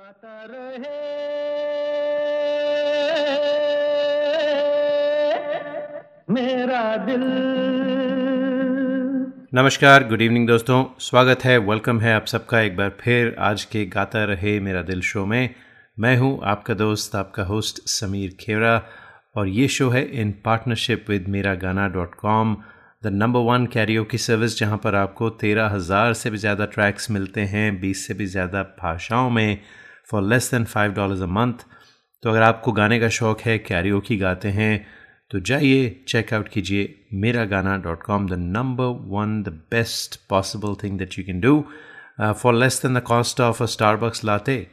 गाता रहे। मेरा दिल। नमस्कार गुड इवनिंग दोस्तों। स्वागत है वेलकम है आप सबका एक बार फिर आज के गाता रहे मेरा दिल शो में। मैं हूँ आपका दोस्त, आपका होस्ट समीर खेरा और ये शो है इन partnership with Mera Gana dot com the number one Cairo की सर्विस जहाँ पर आपको तेरह हज़ार से भी ज़्यादा ट्रैक्स मिलते हैं, बीस से भी ज़्यादा भाषाओं में। For less than five dollars a month तो अगर आपको गाने का शौक़ है कैरियो की गाते हैं तो जाइए चेकआउट कीजिए Mera Gana dot com the number one the best possible thing that you can do for less than the cost of a Starbucks latte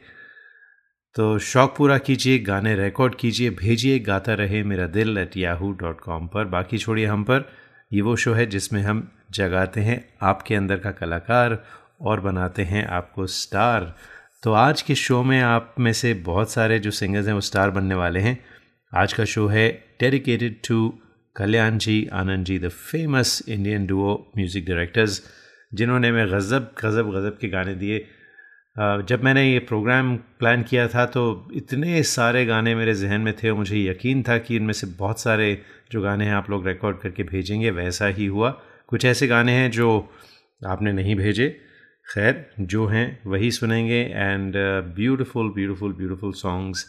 तो शौक पूरा कीजिए, गाने रिकॉर्ड कीजिए, भेजिए, गाता रहे मेरा दिल एट याहू डॉट कॉम पर। बाकी छोड़िए हम पर। ये वो शो है जिसमें हम जगाते हैं आपके अंदर का कलाकार और बनाते हैं आपको स्टार तो आज के शो में आप में से बहुत सारे जो सिंगर्स हैं वो स्टार बनने वाले हैं। आज का शो है dedicated to Kalyan ji, Anand ji the famous Indian duo music directors जिन्होंने मैं गज़ब गज़ब गज़ब के गाने दिए। जब मैंने ये प्रोग्राम प्लान किया था तो इतने सारे गाने मेरे जहन में थे और मुझे यकीन था कि इनमें से बहुत सारे जो गाने हैं आप लोग रिकॉर्ड करके भेजेंगे, वैसा ही हुआ। कुछ ऐसे गाने हैं जो आपने नहीं भेजे। खैर, जो हैं वही सुनेंगे and beautiful beautiful beautiful songs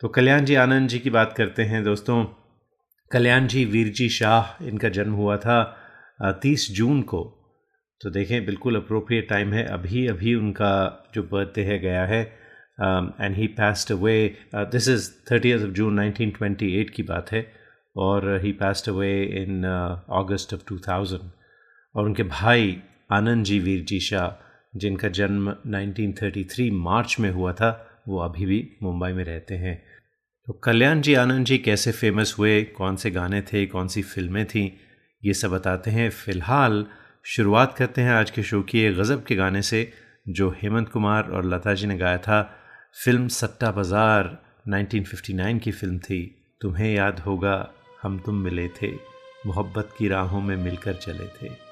तो कल्याण जी आनंद जी की बात करते हैं दोस्तों। कल्याण जी, वीर जी शाह, इनका जन्म हुआ था तीस जून को। तो देखें, बिल्कुल अप्रोप्रिएट टाइम है। अभी अभी उनका जो बर्थडे है, गया है। And he passed away this is thirty of June 1928 की बात है। और he passed away in August of 2000 और उनके भाई आनंद जी, वीर जी शाह, जिनका जन्म 1933 मार्च में हुआ था, वो अभी भी मुंबई में रहते हैं। तो कल्याण जी, आनंद जी कैसे फ़ेमस हुए, कौन से गाने थे, कौन सी फ़िल्में थीं, ये सब बताते हैं। फ़िलहाल शुरुआत करते हैं आज के शो की एक गज़ब के गाने से, जो हेमंत कुमार और लता जी ने गाया था। फ़िल्म सट्टा बाज़ार 1959 की फ़िल्म थी। तुम्हें याद होगा, हम तुम मिले थे, मोहब्बत की राहों में मिलकर चले थे।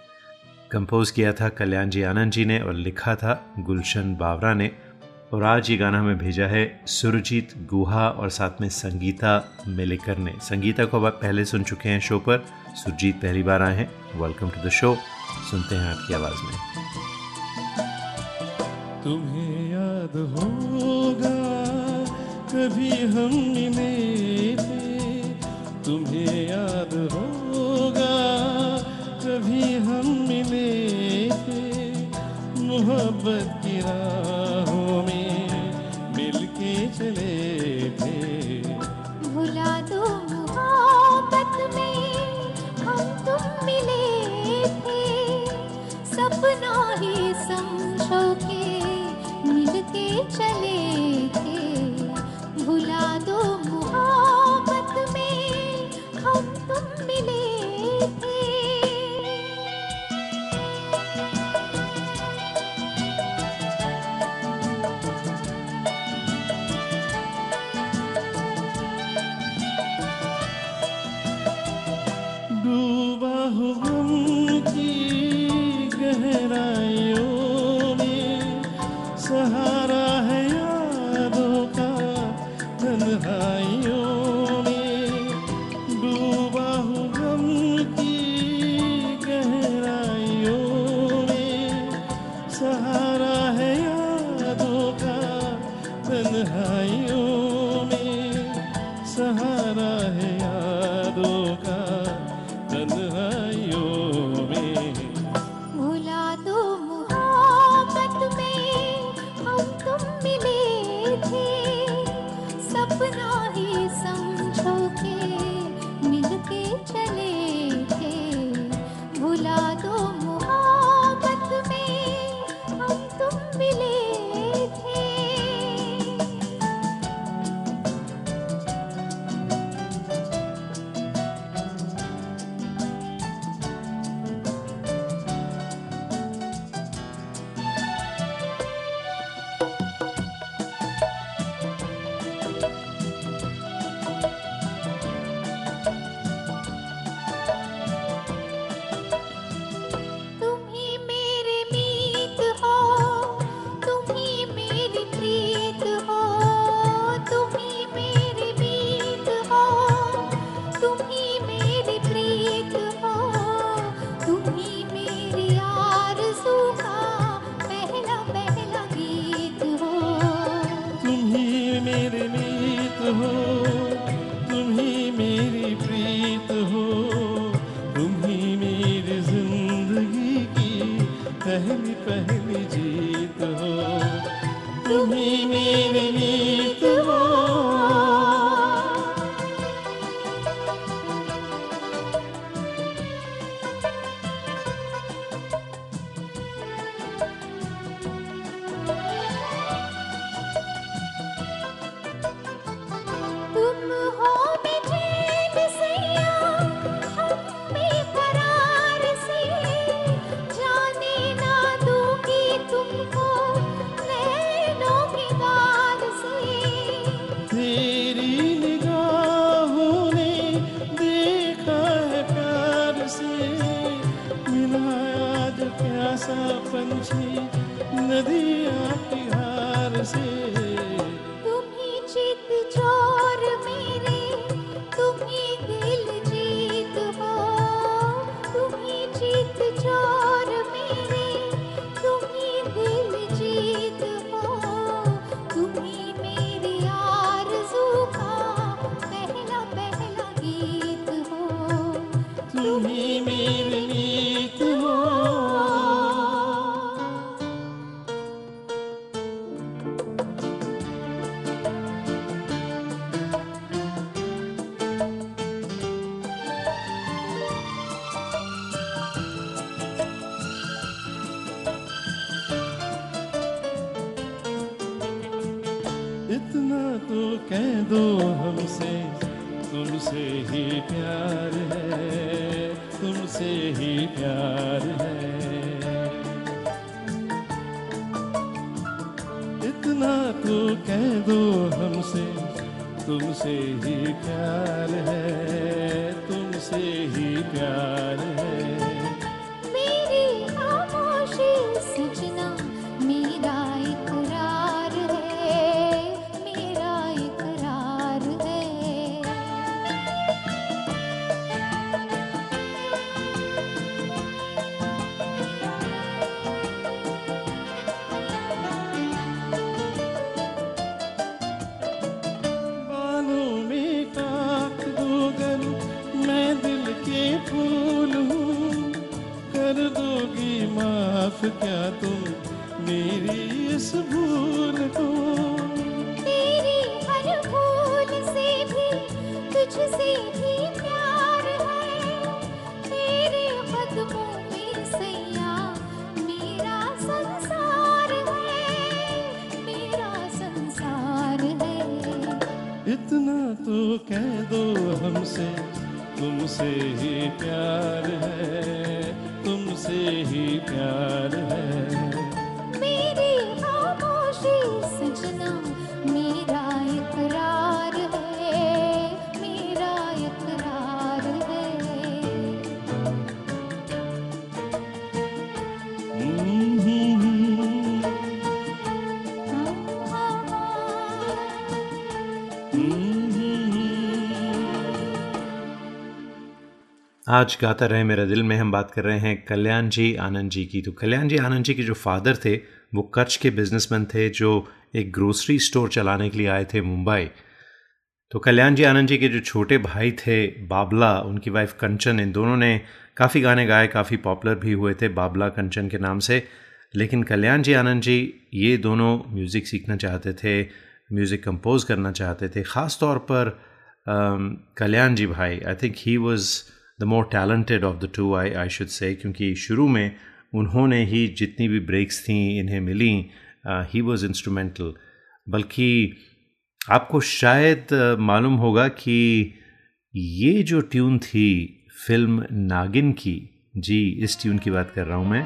कंपोज किया था कल्याण जी आनंद जी ने और लिखा था गुलशन बावरा ने। और आज ये गाना हमें भेजा है सुरजीत गुहा और साथ में संगीता मिलेकर ने। संगीता को अब आप पहले सुन चुके हैं शो पर। सुरजीत पहली बार आए हैं। वेलकम टू द शो सुनते हैं आपकी आवाज़ में। तुम्हें याद होगा कभी हम मिले। थे तुम्हें याद होगा हम मिले थे मोहब्बत की राहों में मिलके चले थे। भुला दो मोहब्बत में हम तुम मिले थे। सपना ही समझो के मिलके चले थे। perdido. आज गाता रहे मेरा दिल में हम बात कर रहे हैं कल्याण जी आनंद जी की। तो कल्याण जी आनंद जी के जो फादर थे, वो कच्छ के बिजनेसमैन थे जो एक ग्रोसरी स्टोर चलाने के लिए आए थे मुंबई। तो कल्याण जी आनंद जी के जो छोटे भाई थे, बाबला, उनकी वाइफ कंचन, इन दोनों ने काफ़ी गाने गाए, काफ़ी पॉपुलर भी हुए थे बाबला कंचन के नाम से। लेकिन कल्याण जी आनंद जी ये दोनों म्यूज़िक सीखना चाहते थे म्यूज़िक कंपोज करना चाहते थे। ख़ास तौर पर कल्याण जी भाई I think he was the more talented of the two I I should say क्योंकि शुरू में उन्होंने ही जितनी भी ब्रेक्स थी इन्हें मिली ही वॉज़ इंस्ट्रूमेंटल बल्कि आपको शायद अ, मालूम होगा कि ये जो ट्यून थी फ़िल्म नागिन की जी इस ट्यून की बात कर रहा हूँ मैं।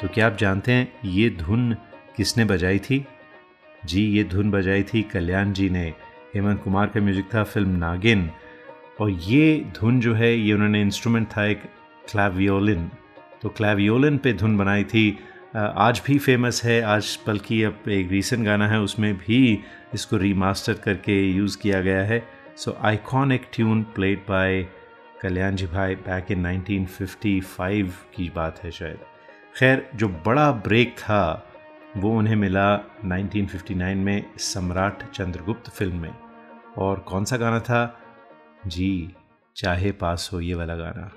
तो क्या आप जानते हैं ये धुन किसने बजाई थी? जी ये धुन बजाई थी कल्याण जी ने। हेमंत कुमार का म्यूज़िक था फ़िल्म नागिन। और ये धुन जो है, ये उन्होंने इंस्ट्रूमेंट था एक क्लावियोलिन तो क्लावियोलिन पे धुन बनाई थी। आज भी फ़ेमस है, आज बल्कि अब एक रीसेंट गाना है, उसमें भी इसको रीमास्टर करके यूज़ किया गया है। So iconic tune played by Kalyan ji भाई बैक इन 1955 की बात है शायद। खैर, जो बड़ा ब्रेक था, वो उन्हें मिला 1959 में सम्राट चंद्रगुप्त फ़िल्म में। और कौन सा गाना था? जी, चाहे पास हो ये वाला गाना।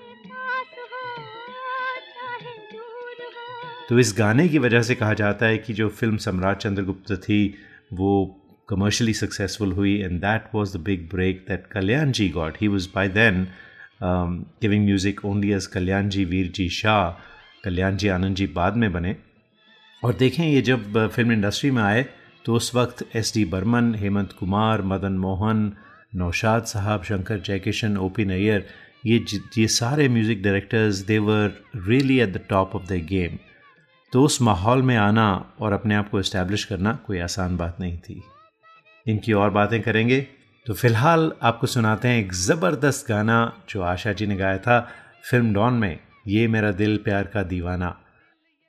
तो इस गाने की वजह से कहा जाता है कि जो फ़िल्म सम्राट चंद्रगुप्त थी, वो कमर्शियली सक्सेसफुल हुई and that was the big break that Kalyan ji got he was by then giving music only as Kalyan ji Vir ji Shah Kalyan ji Anand ji बाद में बने। और देखें ये जब फ़िल्म इंडस्ट्री में आए तो उस वक्त S D Burman Hemant Kumar Madan Mohan Naushad Sahab, Shankar Jaikishan O P Nayyar, ये ये सारे music directors they were really at the top of the game तो उस माहौल में आना और अपने आप को इस्टेब्लिश करना कोई आसान बात नहीं थी। इनकी और बातें करेंगे। तो फ़िलहाल आपको सुनाते हैं एक ज़बरदस्त गाना जो आशा जी ने गाया था, फ़िल्म डॉन में, ये मेरा दिल प्यार का दीवाना।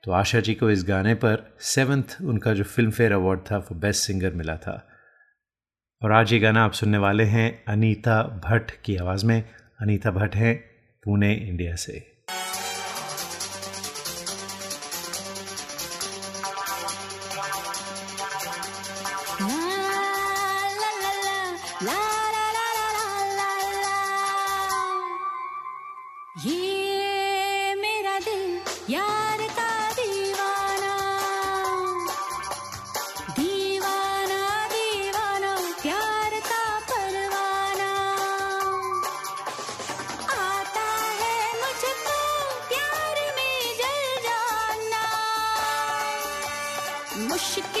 तो आशा जी को इस गाने पर सेवन्थ उनका जो फ़िल्म फेयर अवार्ड था फॉर बेस्ट सिंगर मिला था। और आज ये गाना आप सुनने वाले हैं अनीता भट्ट की आवाज़ में। अनीता भट्ट हैं पुणे, इंडिया से। प्यार में जल जाना मुश्किल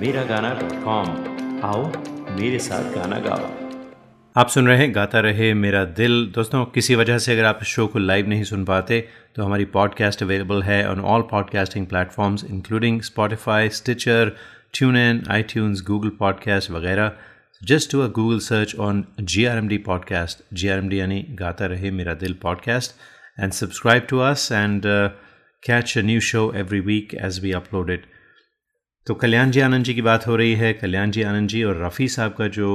Miragana.com. आओ मेरे साथ गाना गाओ। आप सुन रहे हैं, गाता रहे मेरा दिल। दोस्तों, किसी वजह से अगर आप इस शो को लाइव नहीं सुन पाते तो हमारी पॉडकास्ट अवेलेबल है on all podcasting platforms including Spotify Stitcher tune in I Google podcast वगैरह। Just to a Google search on G R M D podcast G R M D यानी Gaata Rahe Mera Dil podcast and subscribe to us and catch a new show every week as we upload it तो कल्याण जी आनंद जी की बात हो रही है। कल्याण जी आनंद जी और रफ़ी साहब का जो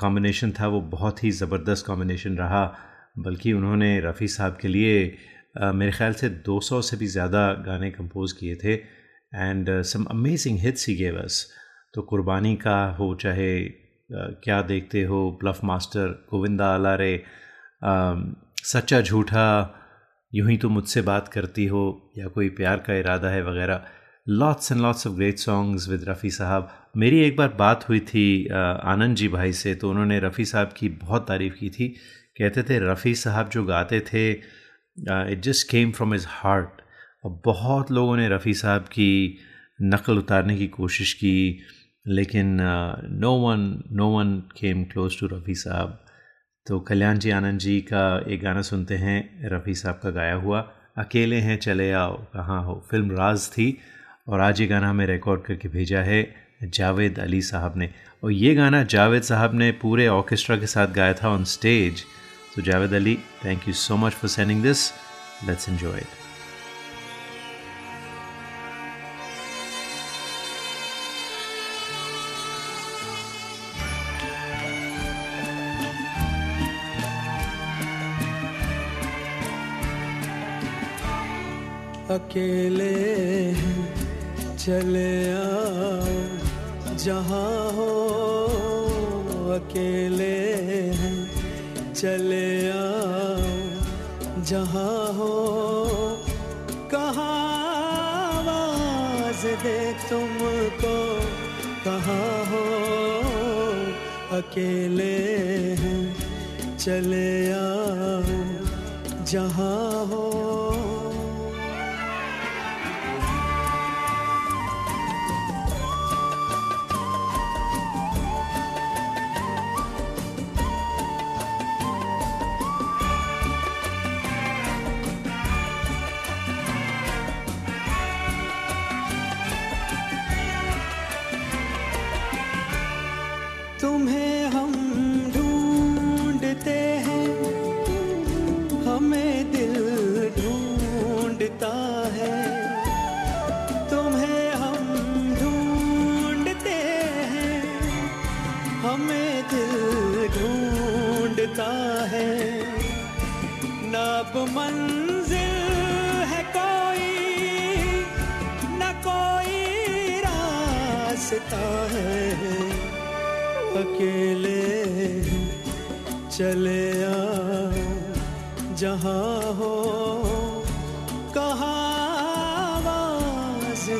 कॉम्बिनेशन था वो बहुत ही ज़बरदस्त कॉम्बिनेशन रहा। बल्कि उन्होंने रफ़ी साहब के लिए uh, मेरे ख्याल से 200 से भी ज़्यादा गाने कंपोज किए थे। And some amazing hits he gave us तो कुर्बानी का हो चाहे क्या देखते हो ब्लफ मास्टर गोविंदा आला रे सच्चा झूठा यूँ ही तो मुझसे बात करती हो या कोई प्यार का इरादा है वगैरह। Lots and lots of great songs with Rafi साहब मेरी एक बार बात हुई थी आनंद जी भाई से तो उन्होंने रफ़ी साहब की बहुत तारीफ़ की थी। कहते थे रफ़ी साहब जो गाते थे it just came from his heart और बहुत लोगों ने रफ़ी साहब की नकल उतारने की कोशिश की, लेकिन no one no one came close to Rafi साहब तो कल्याण जी, आनंद जी का एक गाना सुनते हैं रफ़ी साहब का गाया हुआ, अकेले हैं, चले आओ, कहाँ हो? फ़िल्म राज थी। और आज ये गाना हमें रिकॉर्ड करके भेजा है जावेद अली साहब ने। और ये गाना जावेद साहब ने पूरे ऑर्केस्ट्रा के साथ गाया था ऑन स्टेज तो Javed Ali thank you so much for sending this let's enjoy it अकेले हैं। चले आओ जहाँ हो, अकेले हैं। चले आओ जहाँ हो, कहाँ दे तुमको। कहाँ हो, अकेले हैं। चले आओ जहाँ हो अकेले चले आ जहाँ हो कहाँ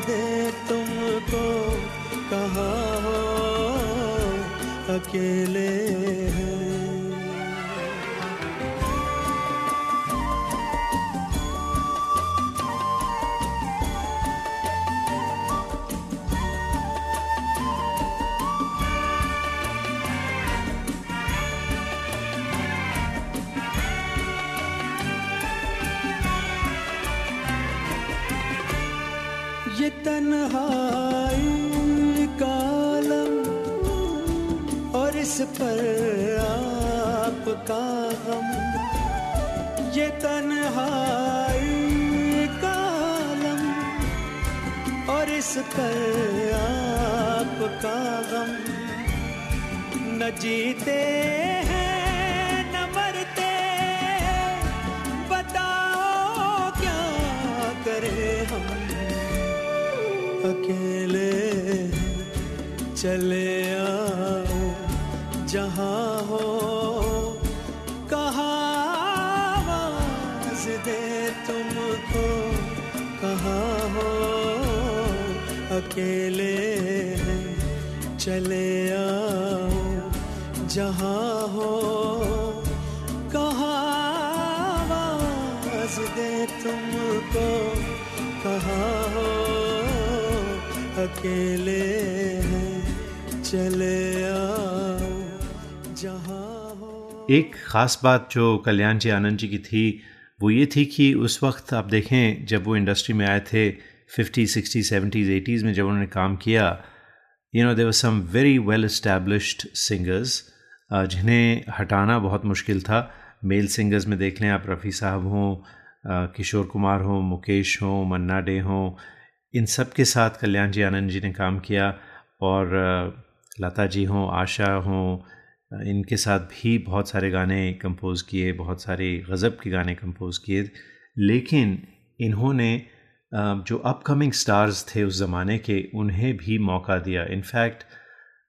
दे तुमको कहाँ हो अकेले हैं। तन्हाई कालम, और इस पर आपका गम। ये तन्हाई कालम, और इस पर आपका गम। न जीते चले आओ, जहाँ हो, कहाँ दे तुमको, कहाँ हो, अकेले हैं, चले आओ, जहाँ हो, कहाँ आवाज़ दे तुमको, कहाँ हो, अकेले चले आओ एक ख़ास बात जो कल्याण जी आनंद जी की थी वो ये थी कि उस वक्त आप देखें जब वो इंडस्ट्री में आए थे 50, 60, 70s, 80s में जब उन्होंने काम किया you know they were some very well established singers जिन्हें हटाना बहुत मुश्किल था। मेल सिंगर्स में देख लें आप रफ़ी साहब हों किशोर कुमार हों मुकेश हों मन्ना डे हों इन सब के साथ कल्याण जी आनंद जी ने काम किया और लता जी हों, आशा हों इनके साथ भी बहुत सारे गाने कंपोज़ किए, बहुत सारे गज़ब के गाने कंपोज़ किए। लेकिन इन्होंने जो अपकमिंग स्टार्स थे उस ज़माने के, उन्हें भी मौका दिया। इनफैक्ट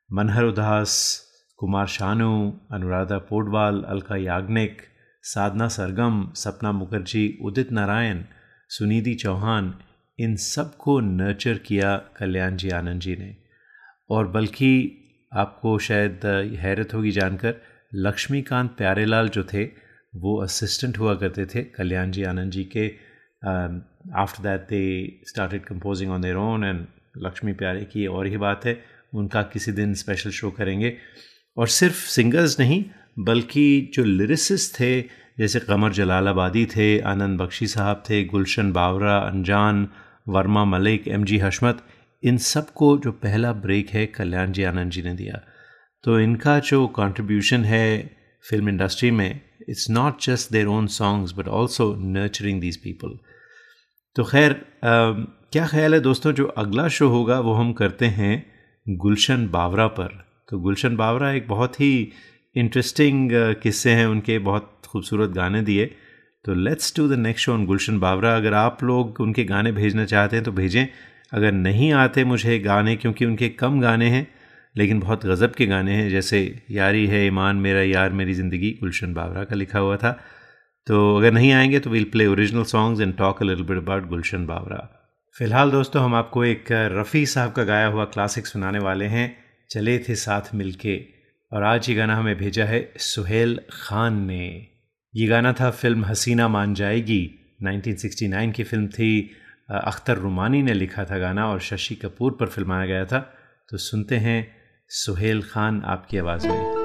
मनहर उदास, कुमार शानू, अनुराधा पोडवाल, अलका याग्निक, साधना सरगम, सपना मुखर्जी, उदित नारायण, सुनिधि चौहान, इन सबको नर्चर किया कल्याण जी आनंद जी ने। और बल्कि आपको शायद हैरत होगी जानकर, लक्ष्मीकांत प्यारेलाल जो थे, वो असिस्टेंट हुआ करते थे, कल्याण जी, आनंद जी के after that they started composing on their own and Laxmi Pyare की और ही बात है, उनका किसी दिन स्पेशल शो करेंगे। और सिर्फ़ सिंगर्स नहीं, बल्कि जो लिरिसिस्ट थे, जैसे कमर जलालाबादी थे, आनंद बख्शी साहब थे, गुलशन बावरा अनजान वर्मा मलिक एम जी हशमत इन सबको जो पहला ब्रेक है, कल्याण जी आनंद जी ने दिया। तो इनका जो कंट्रीब्यूशन है फ़िल्म इंडस्ट्री में it's not just their own songs but also nurturing these people तो खैर क्या ख्याल है दोस्तों, जो अगला शो होगा, वो हम करते हैं गुलशन बावरा पर। तो गुलशन बावरा एक बहुत ही इंटरेस्टिंग किस्से हैं, उनके बहुत खूबसूरत गाने दिए। तो let's do the next show on Gulshan Bawra. अगर आप लोग उनके गाने भेजना चाहते हैं तो भेजें। अगर नहीं आते मुझे गाने, क्योंकि उनके कम गाने हैं, लेकिन बहुत गज़ब के गाने हैं, जैसे यारी है ईमान मेरा, यार मेरी ज़िंदगी, गुलशन बावरा का लिखा हुआ था। तो अगर नहीं आएँगे तो will play original songs and talk little bit about Gulshan Bawra. फ़िलहाल दोस्तों, हम आपको एक रफ़ी साहब का गाया हुआ क्लासिक सुनाने वाले हैं, चले थे साथ मिलके, और आज ये गाना हमें भेजा है सुहेल खान ने। ये गाना था फ़िल्म हसीना मान जाएगी 1969 की फ़िल्म थी अख्तर रुमानी ने लिखा था गाना और शशि कपूर पर फिल्माया गया था। तो सुनते हैं सुहेल खान आपकी आवाज़ में।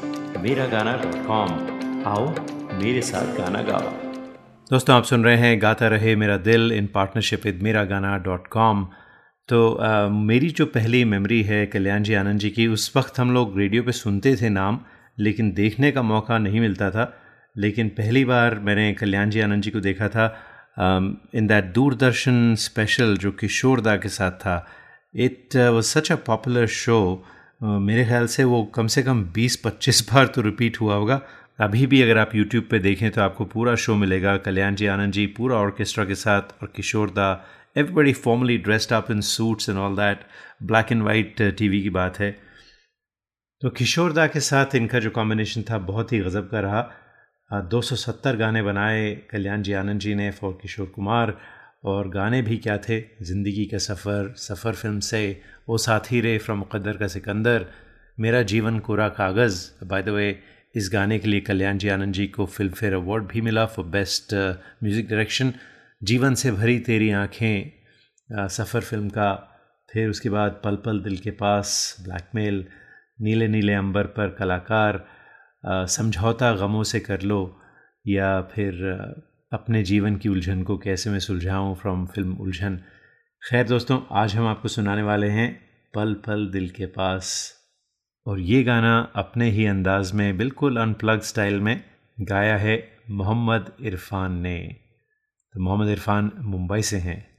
Miragana.com आओ मेरे साथ गाना गाओ। दोस्तों आप सुन रहे हैं गाता रहे मेरा दिल इन पार्टनरशिप विद मेरा गाना डॉट कॉम। तो अ, मेरी जो पहली मेमोरी है कल्याण जी आनंद जी की उस वक्त हम लोग रेडियो पे सुनते थे नाम लेकिन देखने का मौका नहीं मिलता था। लेकिन पहली बार मैंने कल्याण जी आनंद जी को देखा था इन दैट दूरदर्शन स्पेशल जो किशोर दा के साथ था। It was such a popular show मेरे ख्याल से वो कम से कम 20-25 बार तो रिपीट हुआ होगा। अभी भी अगर आप यूट्यूब पे देखें तो आपको पूरा शो मिलेगा। कल्याण जी, आनंद जी, पूरा ऑर्केस्ट्रा के साथ और किशोर दा everybody formally dressed up in suits and all that black and white TV की बात है। तो किशोर दा के साथ इनका जो कॉम्बिनेशन था बहुत ही गज़ब का रहा। दो सौ सत्तर गाने बनाए कल्याण जी, आनंद जी ने फॉर किशोर कुमार। और गाने भी क्या थे? ज़िंदगी का सफ़र सफ़र फ़िल्म से वो साथी रे फ्रॉम मुकद्दर का सिकंदर मेरा जीवन कोरा कागज़। बाय द वे इस गाने के लिए कल्याण जी आनंद जी को फ़िल्म फेयर अवार्ड भी मिला फॉर बेस्ट म्यूज़िक डायरेक्शन जीवन से भरी तेरी आँखें सफ़र फ़िल्म का। फिर उसके बाद पल पल दिल के पास ब्लैकमेल नीले नीले अंबर पर कलाकार समझौता गमों से कर लो या फिर आ, अपने जीवन की उलझन को कैसे मैं सुलझाऊं फ्रॉम फ़िल्म उलझन। खैर दोस्तों, आज हम आपको सुनाने वाले हैं पल पल दिल के पास। और ये गाना अपने ही अंदाज में, बिल्कुल अनप्लग स्टाइल में गाया है मोहम्मद इरफान ने। तो मोहम्मद इरफान मुंबई से हैं।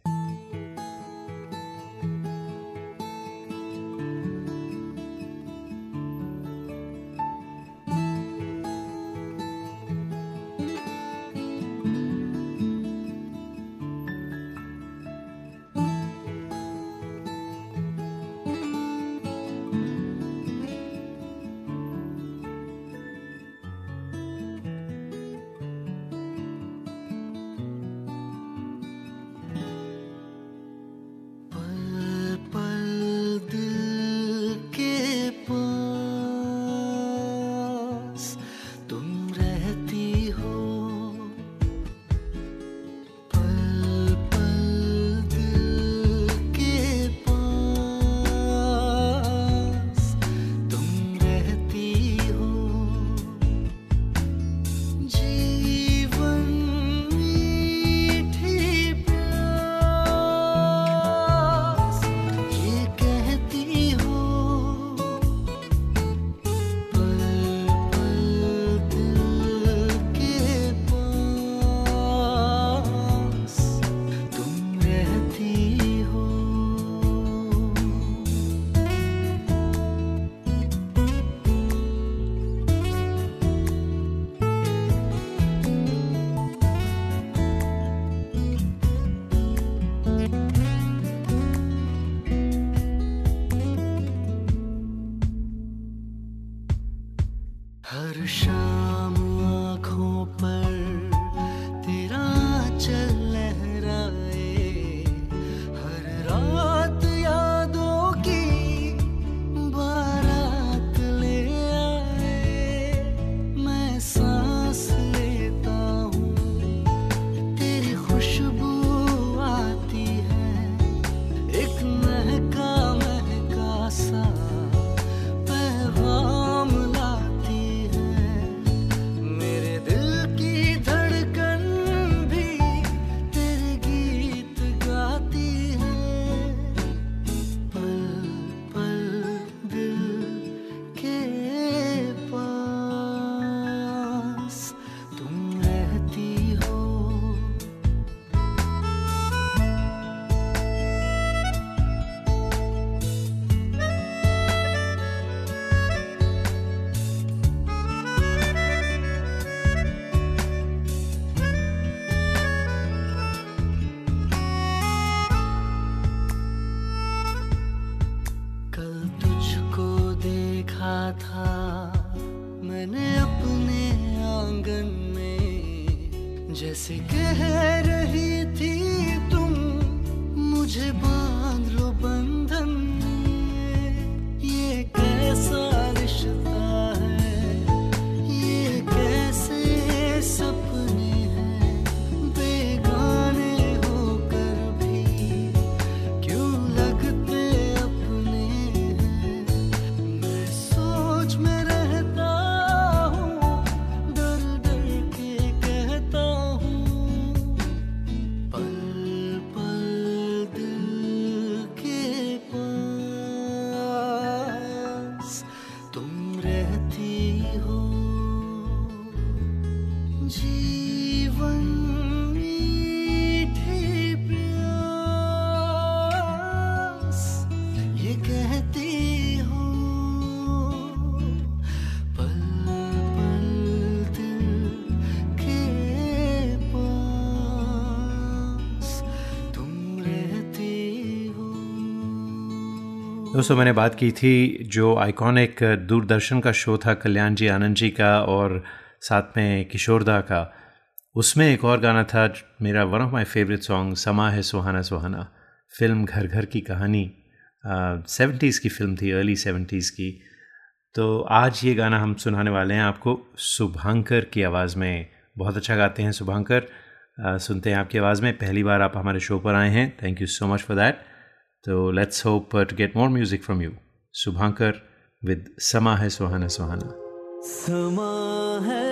दोस्तों, मैंने बात की थी जो आइकॉनिक दूरदर्शन का शो था, कल्याण जी आनंद जी का और साथ में किशोरदा का। उसमें एक और गाना था, मेरा one of my favourite song समा है सुहाना सुहाना, फ़िल्म घर घर की कहानी। सेवेंटीज़ की फ़िल्म थी अर्ली सेवेंटीज़ की। तो आज ये गाना हम सुनाने वाले हैं आपको शुभांकर की आवाज़ में। बहुत अच्छा गाते हैं शुभांकर सुनते हैं आपकी आवाज़ में। पहली बार आप हमारे शो पर आए हैं। Thank you so much for that So let's hope uh, to get more music from you. Subhankar with Sama Hai Sohana Sohana. Sama hai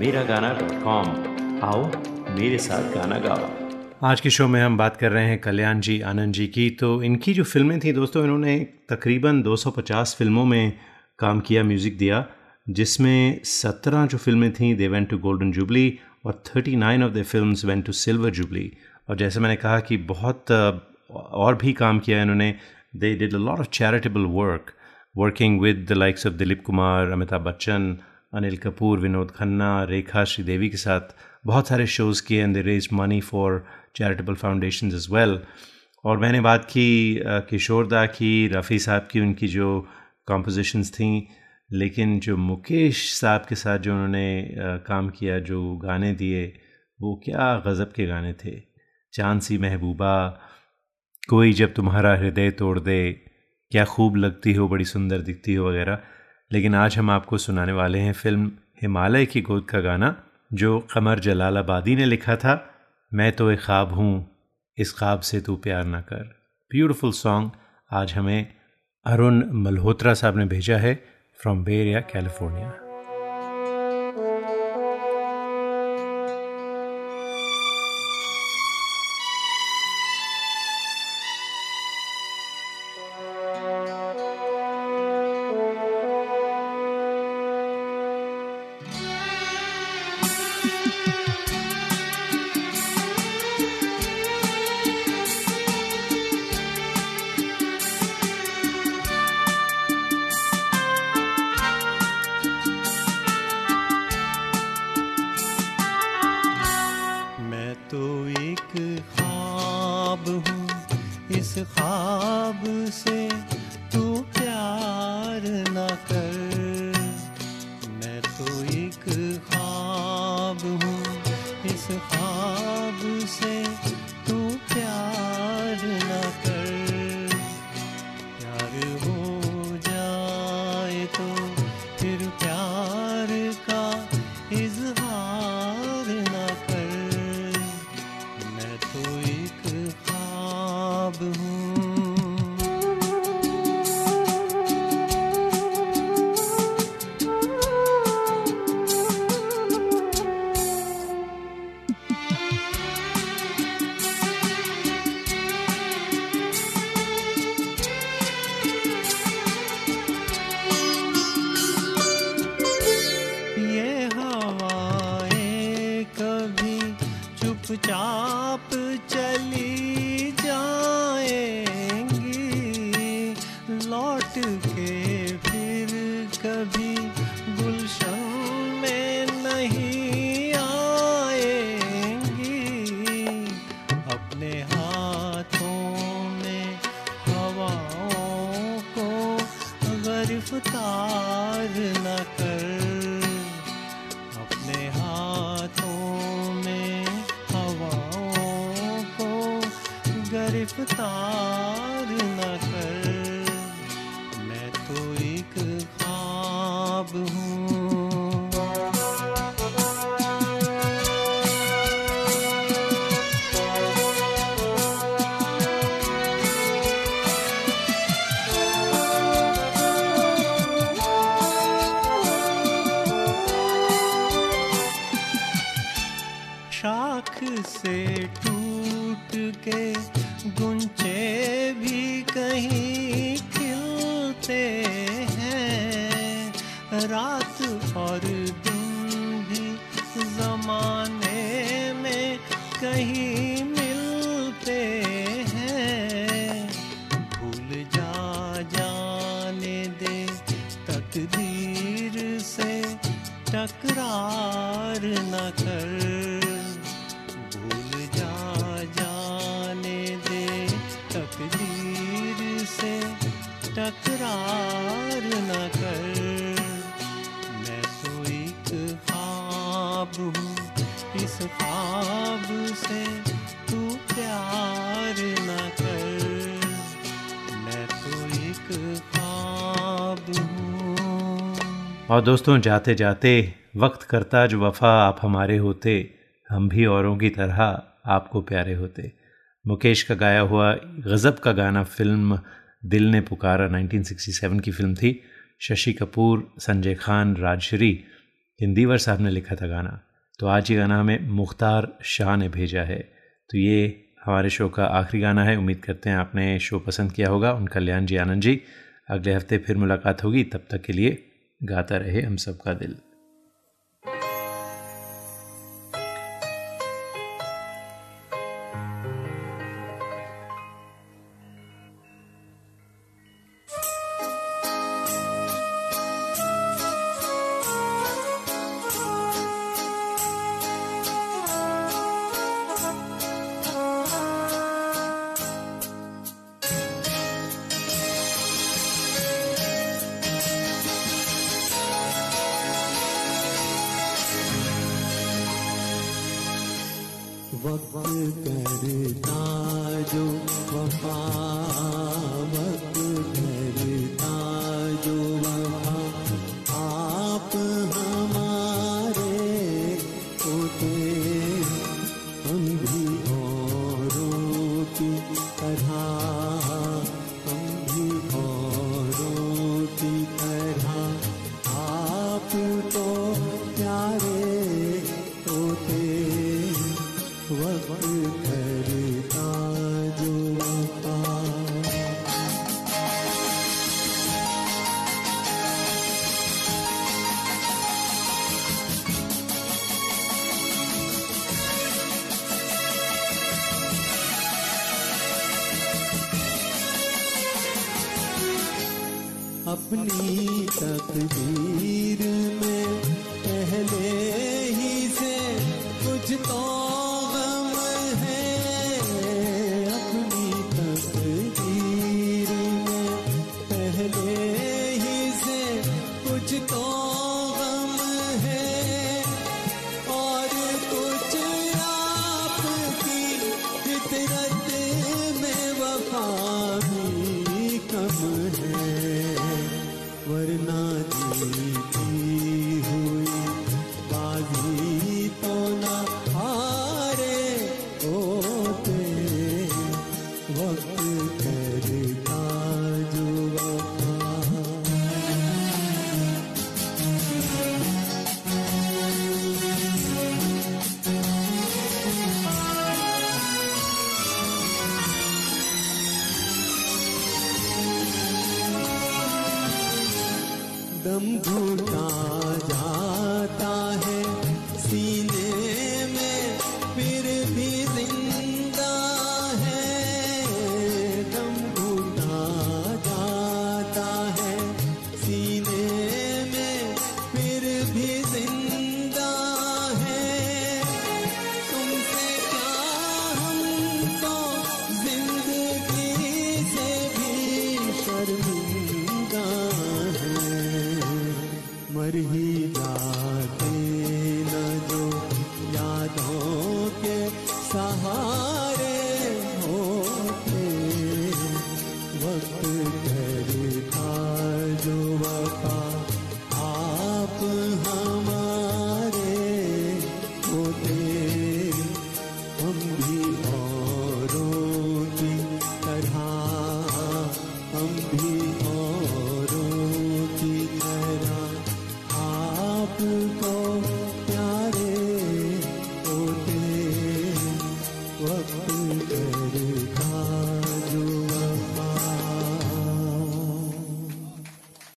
Miragana.com. आओ मेरे साथ गाना गाओ। आज के शो में हम बात कर रहे हैं कल्याण जी, आनंद जी की। तो इनकी जो फ़िल्में थी दोस्तों, इन्होंने तकरीबन 250 फ़िल्मों में काम किया, म्यूज़िक दिया, जिसमें 17 जो फ़िल्में थीं they went to golden jubilee और 39 of the film went to silver jubilee और जैसे मैंने कहा कि बहुत और भी काम किया इन्होंने they did a lot of charitable work working with the likes of Dilip Kumar Amitabh Bachchan Anil Kapoor Vinod Khanna Rekha Sridevi के साथ बहुत सारे शोज़ किए and they raise money for charitable foundation as well और मैंने बात की अ, किशोर दा की रफ़ी साहब की उनकी जो कॉम्पोजिशंस थी लेकिन जो मुकेश साहब के साथ जो उन्होंने काम किया जो गाने दिए वो क्या गज़ब के गाने थे। चाँद सी महबूबा कोई जब तुम्हारा हृदय तोड़ दे क्या खूब लगती हो बड़ी सुंदर दिखती हो वगैरह। लेकिन आज हम आपको सुनाने वाले हैं फ़िल्म हिमालय की गोद का गाना, जो कमर जलालाबादी ने लिखा था, मैं तो एक ख्वाब हूँ, इस ख्वाब से तू प्यार ना कर। ब्यूटिफुल सॉन्ग आज हमें अरुण मल्होत्रा साहब ने भेजा है फ्रॉम बेरिया, कैलिफ़ोर्निया। ख्वाब हूँ इस ख्वाब से तू प्यार ना कर। मैं तो एक ख्वाब हूँ। और दोस्तों जाते जाते वक्त करता जो वफ़ा आप हमारे होते, हम भी औरों की तरह आपको प्यारे होते। मुकेश का गाया हुआ गज़ब का गाना फ़िल्म दिल ने पुकारा 1967 की फ़िल्म थी। शशि कपूर, संजय खान, राजश्री हिंदीवर साहब ने लिखा था गाना। तो आज ये गाना हमें मुख्तार शाह ने भेजा है। तो ये हमारे शो का आखिरी गाना है। उम्मीद करते हैं आपने शो पसंद किया होगा। उन कल्याण जी आनंद जी, अगले हफ़्ते फिर मुलाकात होगी। तब तक के लिए गाता रहे हम सबका दिल।